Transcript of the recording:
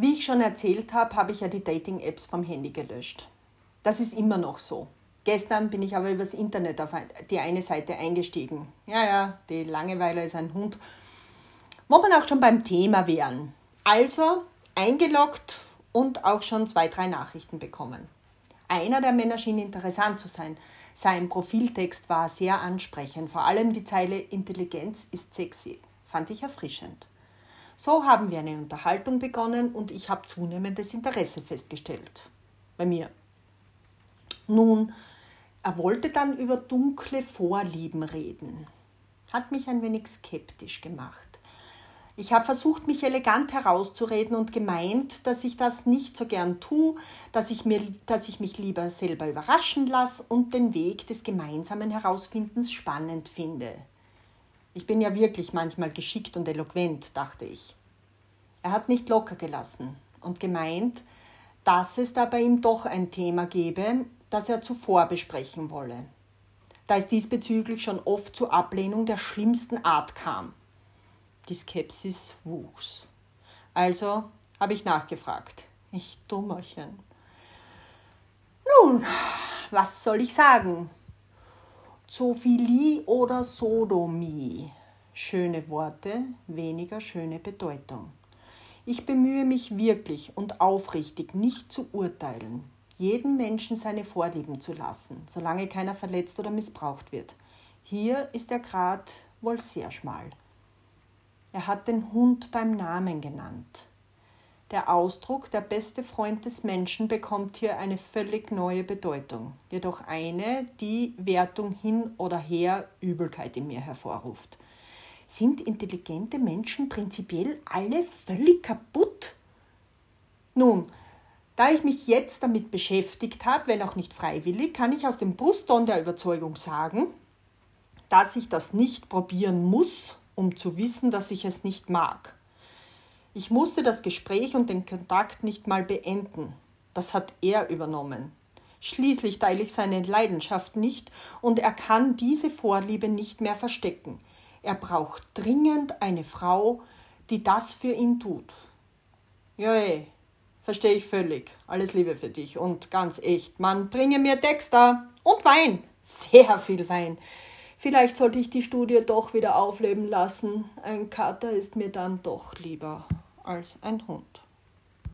Wie ich schon erzählt habe, habe ich ja die Dating-Apps vom Handy gelöscht. Das ist immer noch so. Gestern bin ich aber übers Internet auf die eine Seite eingestiegen. Ja, ja, die Langeweile ist ein Hund. Wo man auch schon beim Thema wären. Also eingeloggt und auch schon zwei, drei Nachrichten bekommen. Einer der Männer schien interessant zu sein. Sein Profiltext war sehr ansprechend, vor allem die Zeile Intelligenz ist sexy. Fand ich erfrischend. So haben wir eine Unterhaltung begonnen und ich habe zunehmendes Interesse festgestellt. Bei mir. Nun, er wollte dann über dunkle Vorlieben reden. Hat mich ein wenig skeptisch gemacht. Ich habe versucht, mich elegant herauszureden und gemeint, dass ich das nicht so gern tue, dass ich, mir, dass ich mich lieber selber überraschen lasse und den Weg des gemeinsamen Herausfindens spannend finde. Ich bin ja wirklich manchmal geschickt und eloquent, dachte ich. Er hat nicht locker gelassen und gemeint, dass es da bei ihm doch ein Thema gebe, das er zuvor besprechen wolle. Da es diesbezüglich schon oft zur Ablehnung der schlimmsten Art kam. Die Skepsis wuchs. Also habe ich nachgefragt. Ich Dummerchen. Nun, was soll ich sagen? Zophilie oder Sodomie. Schöne Worte, weniger schöne Bedeutung. Ich bemühe mich wirklich und aufrichtig, nicht zu urteilen, jeden Menschen seine Vorlieben zu lassen, solange keiner verletzt oder missbraucht wird. Hier ist der Grad wohl sehr schmal. Er hat den Hund beim Namen genannt. Der Ausdruck der beste Freund des Menschen bekommt hier eine völlig neue Bedeutung, jedoch eine, die Wertung hin oder her Übelkeit in mir hervorruft. Sind intelligente Menschen prinzipiell alle völlig kaputt? Nun, da ich mich jetzt damit beschäftigt habe, wenn auch nicht freiwillig, kann ich aus dem Brustton der Überzeugung sagen, dass ich das nicht probieren muss, um zu wissen, dass ich es nicht mag. Ich musste das Gespräch und den Kontakt nicht mal beenden. Das hat er übernommen. Schließlich teile ich seine Leidenschaft nicht und er kann diese Vorliebe nicht mehr verstecken. Er braucht dringend eine Frau, die das für ihn tut. Ja, ey, verstehe ich völlig. Alles Liebe für dich und ganz echt, Mann, bringe mir Dexter und Wein. Sehr viel Wein. Vielleicht sollte ich die Studie doch wieder aufleben lassen. Ein Kater ist mir dann doch lieber als ein Hund.